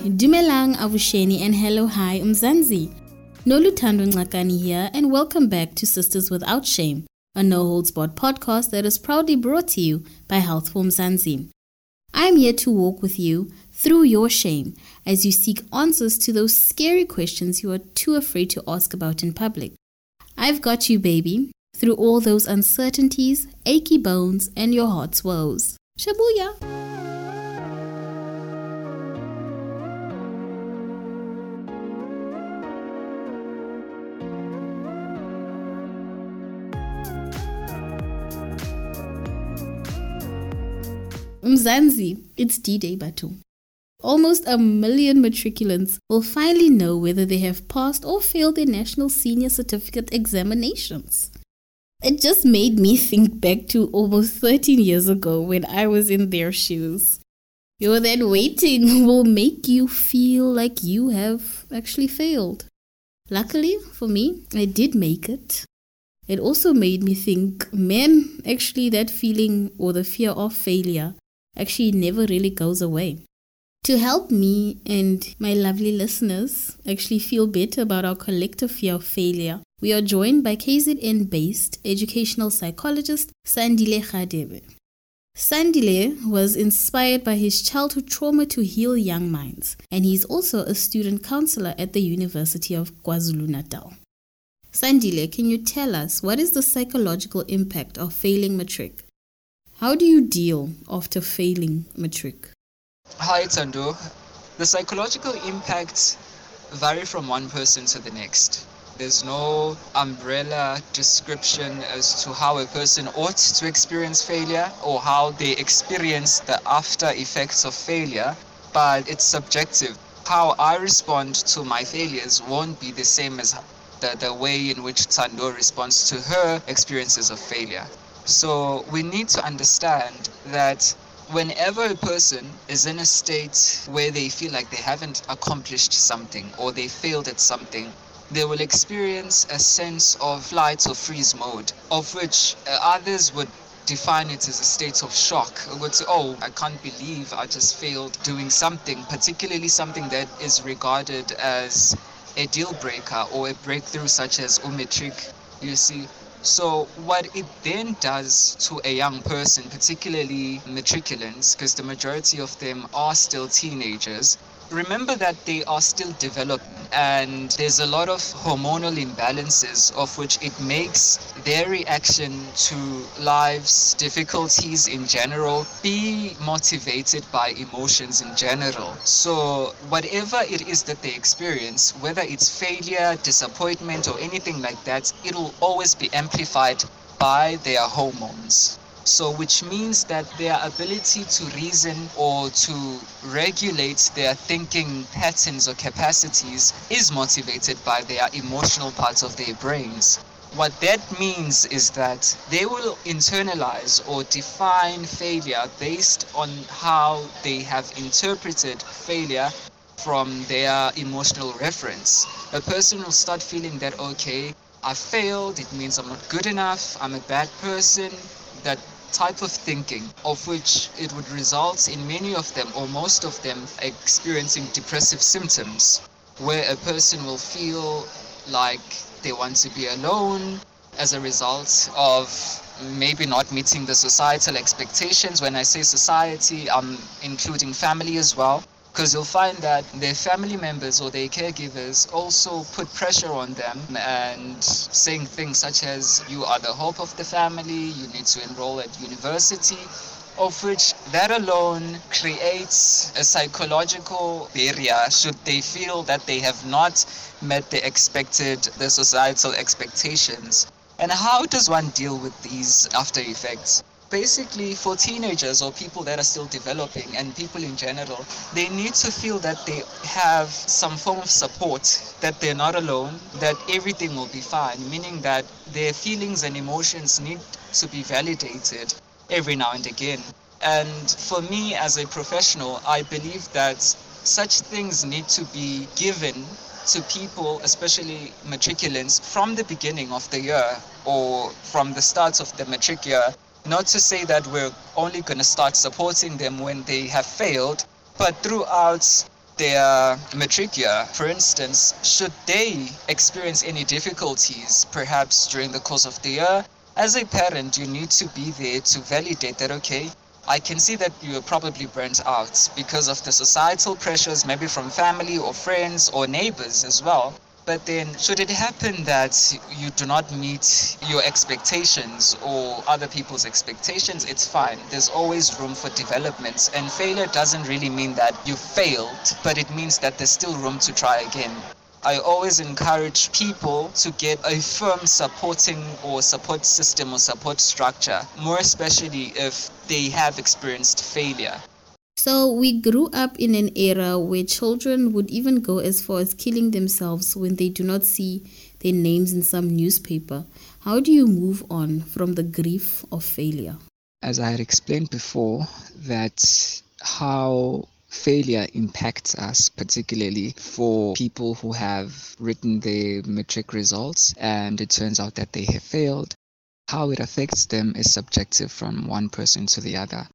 Dumelang Avusheni and hello hi Mzansi. Nolutando Nzakani here and welcome back to Sisters Without Shame, a no holds barred podcast that is proudly brought to you by Health for Mzansi. I'm here to walk with you through your shame as you seek answers to those scary questions you are too afraid to ask about in public. I've got you, baby, through all those uncertainties, achy bones, and your heart's woes. Shabuya! Mzansi, it's D-Day Batu. Almost a million matriculants will finally know whether they have passed or failed their national senior certificate examinations. It just made me think back to almost 13 years ago when I was in their shoes. Your then waiting will make you feel like you have actually failed. Luckily for me, I did make it. It also made me think, man, actually, that feeling or the fear of failure actually never really goes away. To help me and my lovely listeners actually feel better about our collective fear of failure, we are joined by KZN based educational psychologist Sandile Khadebe. Sandile was inspired by his childhood trauma to heal young minds, and he's also a student counselor at the University of KwaZulu Natal. Sandile, can you tell us what is the psychological impact of failing matric how do you deal after failing matric? Hi, Tando. The psychological impacts vary from one person to the next. There's no umbrella description as to how a person ought to experience failure or how they experience the after effects of failure, but it's subjective. How I respond to my failures won't be the same as the, the way in which Tando responds to her experiences of failure. So we need to understand that whenever a person is in a state where they feel like they haven't accomplished something or they failed at something, they will experience a sense of flight or freeze mode, of which uh, others would define it as a state of shock. Would say, oh, I can't believe I just failed doing something, particularly something that is regarded as a deal breaker or a breakthrough such as Umetric. You see, so, what it then does to a young person, particularly matriculants, because the majority of them are still teenagers, remember that they are still developing and there's a lot of hormonal imbalances of which it makes their reaction to life's difficulties in general be motivated by emotions in general. So whatever it is that they experience whether it's failure disappointment or anything like that it'll always be amplified by their hormones so, which means that their ability to reason or to regulate their thinking patterns or capacities is motivated by their emotional parts of their brains. What that means is that they will internalize or define failure based on how they have interpreted failure from their emotional reference. A person will start feeling that, okay, I failed, it means I'm not good enough, I'm a bad person, that type of thinking, of which it would result in many of them or most of them experiencing depressive symptoms, where a person will feel like they want to be alone as a result of maybe not meeting the societal expectations. When I say society, I'm including family as well because you'll find that their family members or their caregivers also put pressure on them and saying things such as you are the hope of the family. You need to enroll at university of which that alone creates a psychological barrier should they feel that they have not met the expected the societal expectations. And how does one deal with these after effects basically for teenagers or people that are still developing and people in general they need to feel that they have some form of support that they're not alone that everything will be fine meaning that their feelings and emotions need to be validated every now and again. And for me as a professional i believe that such things need to be given to people, especially matriculants, from the beginning of the year or from the start of the matric year not to say that we're only going to start supporting them when they have failed, but throughout their matric year, for instance, should they experience any difficulties, perhaps during the course of the year, as a parent, you need to be there to validate that, okay, I can see that you're probably burnt out because of the societal pressures, maybe from family or friends or neighbors as well. But then, should it happen that you do not meet your expectations or other people's expectations, it's fine. There's always room for developments. And failure doesn't really mean that you failed, but it means that there's still room to try again. I always encourage people to get a firm supporting or support system or support structure, more especially if they have experienced failure. So we grew up in an era where children would even go as far as killing themselves when they do not see their names in some newspaper. How do you move on from the grief of failure? As I had explained before, that how failure impacts us, particularly for people who have written their matric results and it turns out that they have failed. How it affects them is subjective from one person to the other.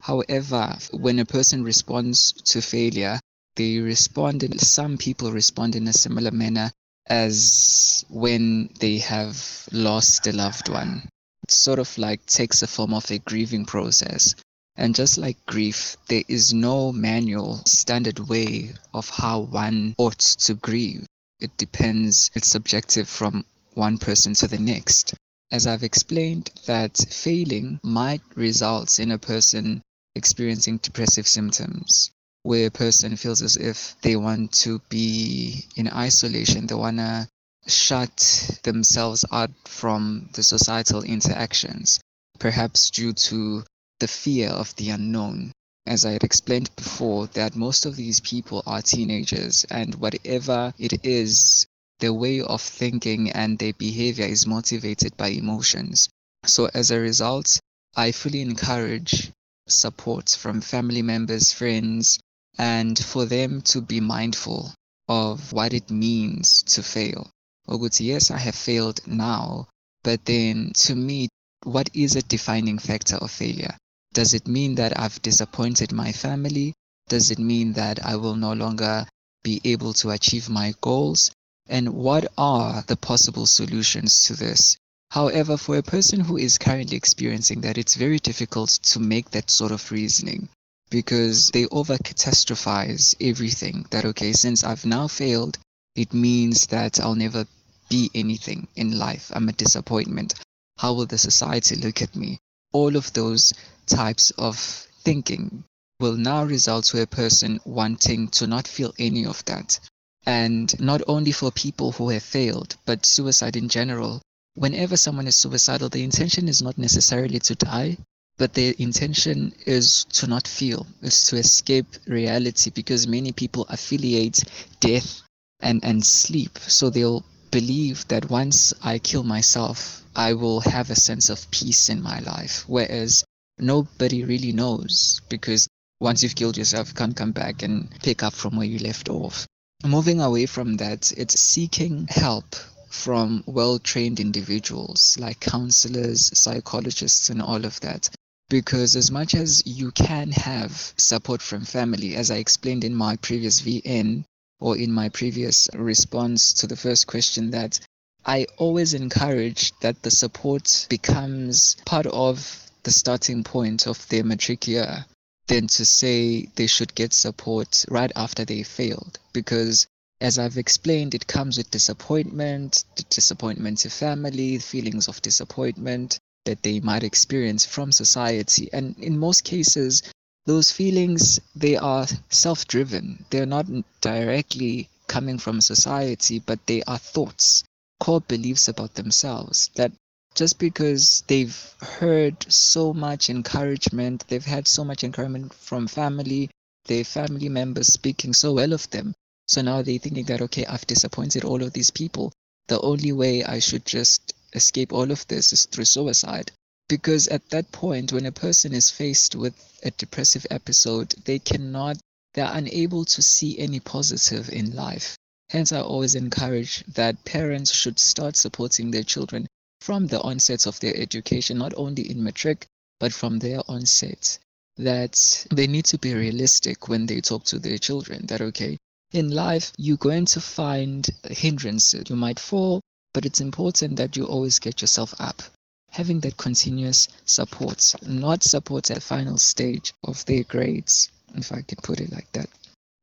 However, when a person responds to failure, they respond in, some people respond in a similar manner as when they have lost a loved one. It sort of like takes the form of a grieving process. And just like grief, there is no manual standard way of how one ought to grieve. It depends, it's subjective from one person to the next. As I've explained, that failing might result in a person experiencing depressive symptoms where a person feels as if they want to be in isolation, they want to shut themselves out from the societal interactions, perhaps due to the fear of the unknown. As I had explained before, that most of these people are teenagers, and whatever it is, their way of thinking and their behavior is motivated by emotions. So, as a result, I fully encourage support from family members, friends, and for them to be mindful of what it means to fail. Oguti, yes, I have failed now, but then to me, what is a defining factor of failure? Does it mean that I've disappointed my family? Does it mean that I will no longer be able to achieve my goals? And what are the possible solutions to this? However, for a person who is currently experiencing that, it's very difficult to make that sort of reasoning because they over catastrophize everything that, okay, since I've now failed, it means that I'll never be anything in life. I'm a disappointment. How will the society look at me? All of those types of thinking will now result to a person wanting to not feel any of that. And not only for people who have failed, but suicide in general whenever someone is suicidal, the intention is not necessarily to die, but the intention is to not feel, is to escape reality because many people affiliate death and, and sleep. So they'll believe that once I kill myself, I will have a sense of peace in my life. Whereas nobody really knows because once you've killed yourself, you can't come back and pick up from where you left off. Moving away from that, it's seeking help from well trained individuals like counselors, psychologists, and all of that. Because as much as you can have support from family, as I explained in my previous VN or in my previous response to the first question, that I always encourage that the support becomes part of the starting point of their matric year than to say they should get support right after they failed. Because as I've explained, it comes with disappointment, the disappointment to family, feelings of disappointment that they might experience from society. And in most cases, those feelings, they are self-driven. They're not directly coming from society, but they are thoughts, core beliefs about themselves that just because they've heard so much encouragement, they've had so much encouragement from family, their family members speaking so well of them, so now they're thinking that, okay, I've disappointed all of these people. The only way I should just escape all of this is through suicide. Because at that point, when a person is faced with a depressive episode, they cannot, they're unable to see any positive in life. Hence, I always encourage that parents should start supporting their children from the onset of their education, not only in matric, but from their onset. that they need to be realistic when they talk to their children. That, okay, in life, you're going to find hindrances. You might fall, but it's important that you always get yourself up. Having that continuous support, not support at final stage of their grades, if I can put it like that.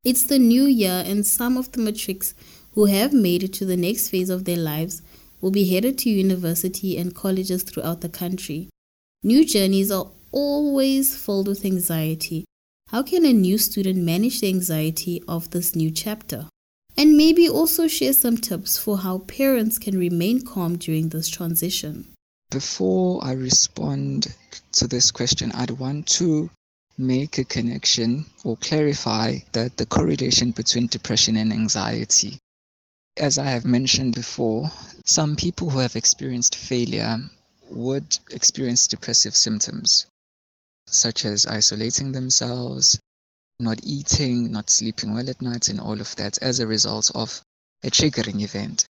It's the new year, and some of the matrics who have made it to the next phase of their lives will be headed to university and colleges throughout the country. New journeys are always filled with anxiety. How can a new student manage the anxiety of this new chapter? And maybe also share some tips for how parents can remain calm during this transition. Before I respond to this question, I'd want to make a connection or clarify that the correlation between depression and anxiety. As I have mentioned before, some people who have experienced failure would experience depressive symptoms, such as isolating themselves, not eating, not sleeping well at night, and all of that as a result of a triggering event.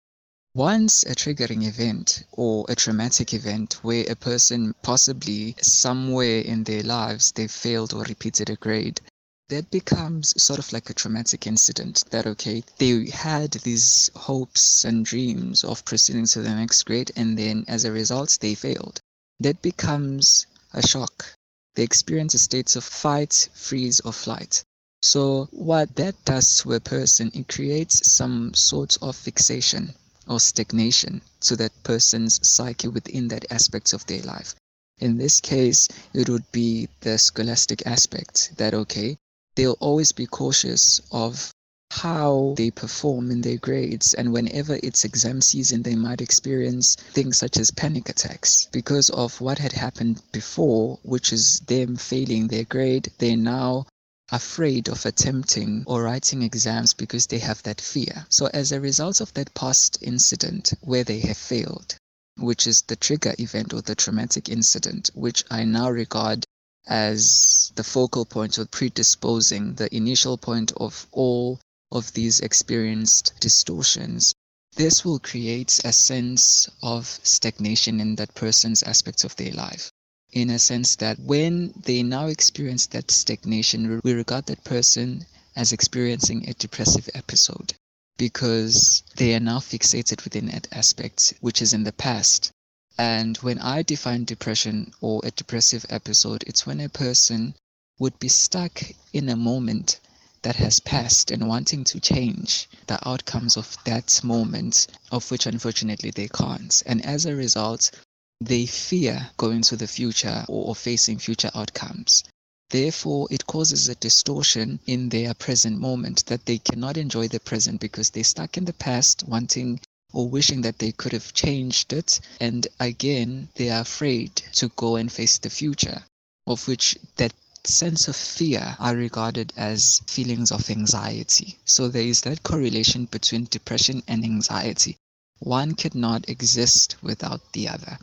Once a triggering event or a traumatic event where a person possibly somewhere in their lives they failed or repeated a grade, that becomes sort of like a traumatic incident that okay they had these hopes and dreams of proceeding to the next grade and then as a result they failed. That becomes a shock. They experience a state of fight freeze or flight. So what that does to a person it creates some sort of fixation or stagnation to that person's psyche within that aspect of their life. In this case, it would be the scholastic aspect that, okay, they'll always be cautious of how they perform in their grades and whenever it's exam season they might experience things such as panic attacks because of what had happened before which is them failing their grade they're now afraid of attempting or writing exams because they have that fear. So, as a result of that past incident where they have failed, which is the trigger event or the traumatic incident, which I now regard as the focal point or predisposing, the initial point of all of these experienced distortions. This will create a sense of stagnation in that person's aspects of their life in a sense that when they now experience that stagnation, we regard that person as experiencing a depressive episode because they are now fixated within that aspect which is in the past. And when I define depression or a depressive episode, it's when a person would be stuck in a moment that has passed and wanting to change the outcomes of that moment, of which unfortunately they can't. And as a result, they fear going to the future or facing future outcomes. Therefore, it causes a distortion in their present moment that they cannot enjoy the present because they're stuck in the past, wanting or wishing that they could have changed it. And again, they are afraid to go and face the future, of which that sense of fear are regarded as feelings of anxiety. So there is that correlation between depression and anxiety. One cannot exist without the other.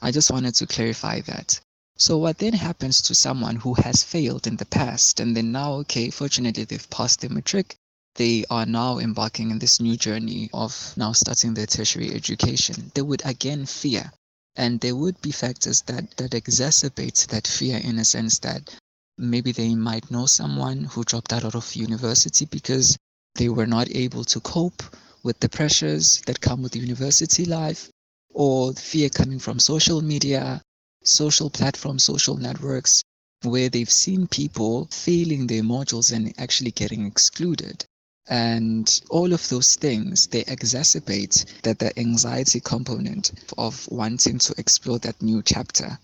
I just wanted to clarify that. So what then happens to someone who has failed in the past and then now, okay, fortunately they've passed their matric, they are now embarking in this new journey of now starting their tertiary education. They would again fear. And there would be factors that, that exacerbate that fear in a sense that maybe they might know someone who dropped out of university because they were not able to cope with the pressures that come with university life or fear coming from social media, social platforms, social networks, where they've seen people failing their modules and actually getting excluded. And all of those things, they exacerbate that the anxiety component of wanting to explore that new chapter.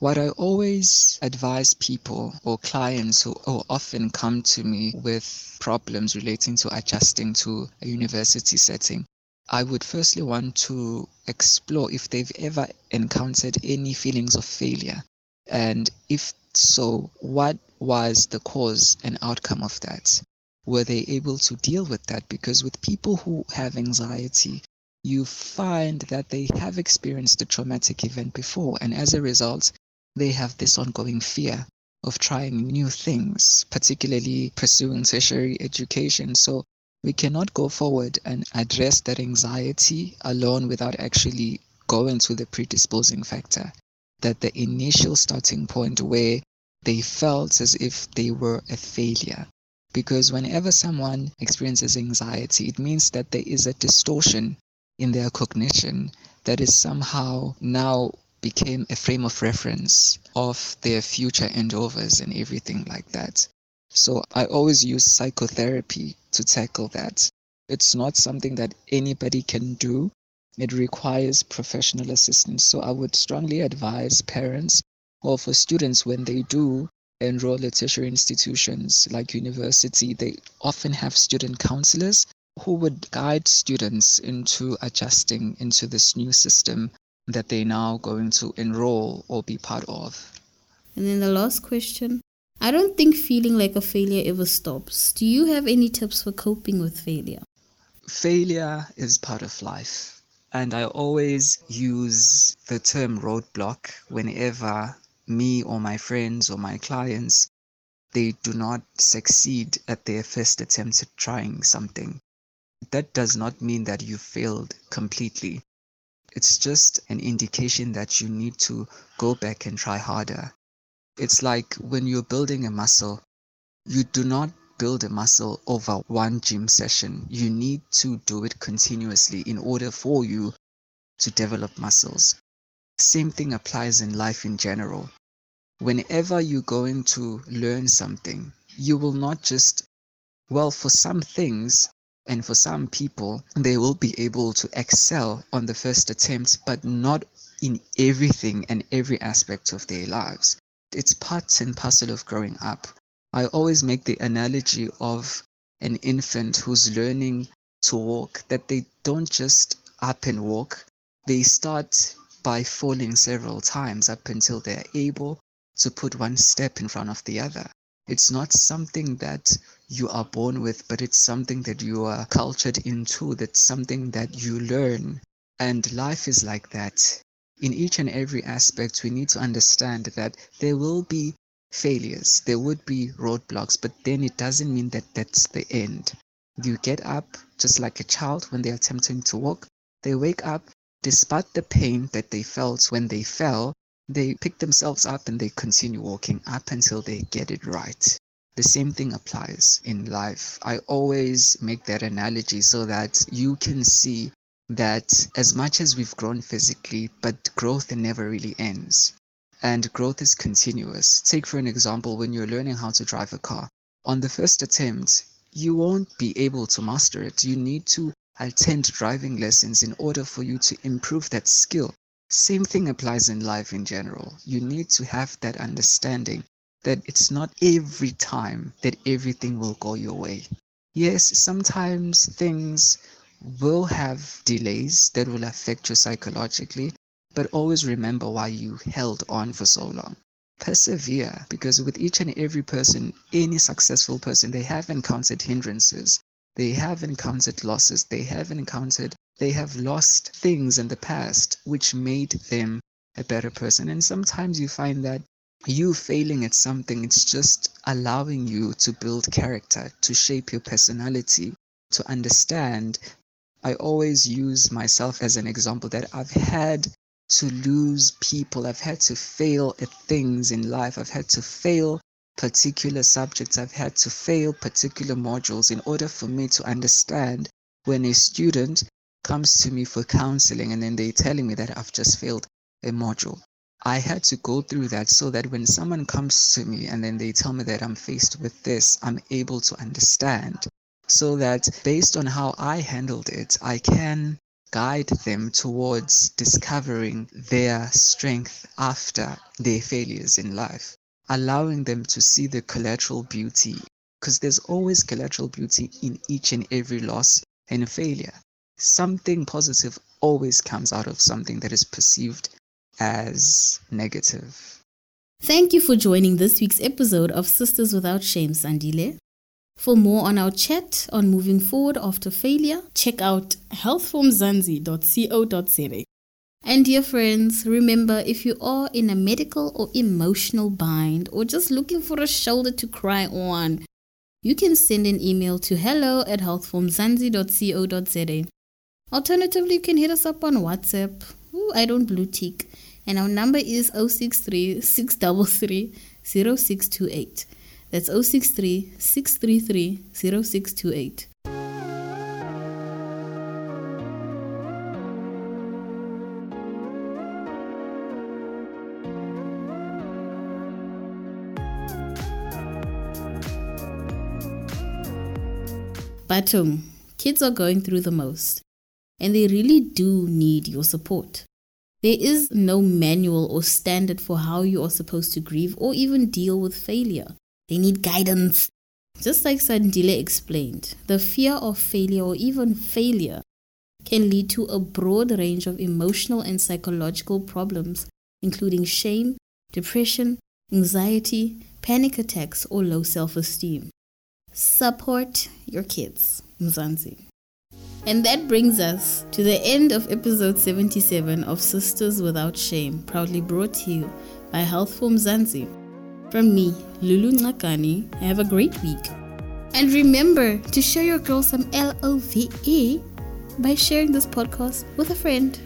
What I always advise people or clients who, who often come to me with problems relating to adjusting to a university setting I would firstly want to explore if they've ever encountered any feelings of failure. And if so, what was the cause and outcome of that? Were they able to deal with that? Because with people who have anxiety, you find that they have experienced a traumatic event before, and as a result, they have this ongoing fear of trying new things, particularly pursuing tertiary education. So we cannot go forward and address that anxiety alone without actually going to the predisposing factor. That the initial starting point where they felt as if they were a failure. Because whenever someone experiences anxiety, it means that there is a distortion in their cognition that is somehow now became a frame of reference of their future endeavors and everything like that. So I always use psychotherapy to tackle that. It's not something that anybody can do. It requires professional assistance. So I would strongly advise parents or for students when they do enroll at tertiary institutions like university, they often have student counselors who would guide students into adjusting into this new system that they're now going to enroll or be part of. And then the last question I don't think feeling like a failure ever stops. Do you have any tips for coping with failure? Failure is part of life. And I always use the term roadblock whenever me or my friends or my clients they do not succeed at their first attempt at trying something that does not mean that you failed completely. It's just an indication that you need to go back and try harder. It's like when you're building a muscle, you do not build a muscle over one gym session. You need to do it continuously in order for you to develop muscles. Same thing applies in life in general. Whenever you're going to learn something, you will not just, well, for some things, and for some people, they will be able to excel on the first attempt, but not in everything and every aspect of their lives. It's part and parcel of growing up. I always make the analogy of an infant who's learning to walk, that they don't just up and walk, they start by falling several times up until they're able to put one step in front of the other. It's not something that you are born with, but it's something that you are cultured into. That's something that you learn. And life is like that. In each and every aspect, we need to understand that there will be failures, there would be roadblocks, but then it doesn't mean that that's the end. You get up just like a child when they're attempting to walk. They wake up despite the pain that they felt when they fell, they pick themselves up and they continue walking up until they get it right. The same thing applies in life. I always make that analogy so that you can see that as much as we've grown physically, but growth never really ends. And growth is continuous. Take, for an example, when you're learning how to drive a car. On the first attempt, you won't be able to master it. You need to attend driving lessons in order for you to improve that skill. Same thing applies in life in general. You need to have that understanding that it's not every time that everything will go your way. Yes, sometimes things will have delays that will affect you psychologically, but always remember why you held on for so long. Persevere because with each and every person, any successful person, they have encountered hindrances, they have encountered losses, they have encountered they have lost things in the past which made them a better person. And sometimes you find that you failing at something, it's just allowing you to build character, to shape your personality, to understand. I always use myself as an example that I've had to lose people, I've had to fail at things in life, I've had to fail particular subjects, I've had to fail particular modules in order for me to understand when a student comes to me for counseling and then they're telling me that I've just failed a module. I had to go through that so that when someone comes to me and then they tell me that I'm faced with this, I'm able to understand. So that based on how I handled it, I can guide them towards discovering their strength after their failures in life, allowing them to see the collateral beauty. Because there's always collateral beauty in each and every loss and failure something positive always comes out of something that is perceived as negative. Thank you for joining this week's episode of Sisters Without Shame, Sandile. For more on our chat on moving forward after failure, check out healthformzansi.co.za. And dear friends, remember if you are in a medical or emotional bind or just looking for a shoulder to cry on, you can send an email to hello at healthformzansi.co.za Alternatively, you can hit us up on WhatsApp. Ooh, I don't blue tick. And our number is 063 633 0628. That's 063 633 0628. But um, kids are going through the most, and they really do need your support. There is no manual or standard for how you are supposed to grieve or even deal with failure. They need guidance. Just like Sandile explained, the fear of failure or even failure can lead to a broad range of emotional and psychological problems, including shame, depression, anxiety, panic attacks, or low self esteem. Support your kids, Mzansi. And that brings us to the end of episode 77 of Sisters Without Shame, proudly brought to you by Health for Mzansi. From me, Lulu Nakani, have a great week. And remember to show your girl some L O V E by sharing this podcast with a friend.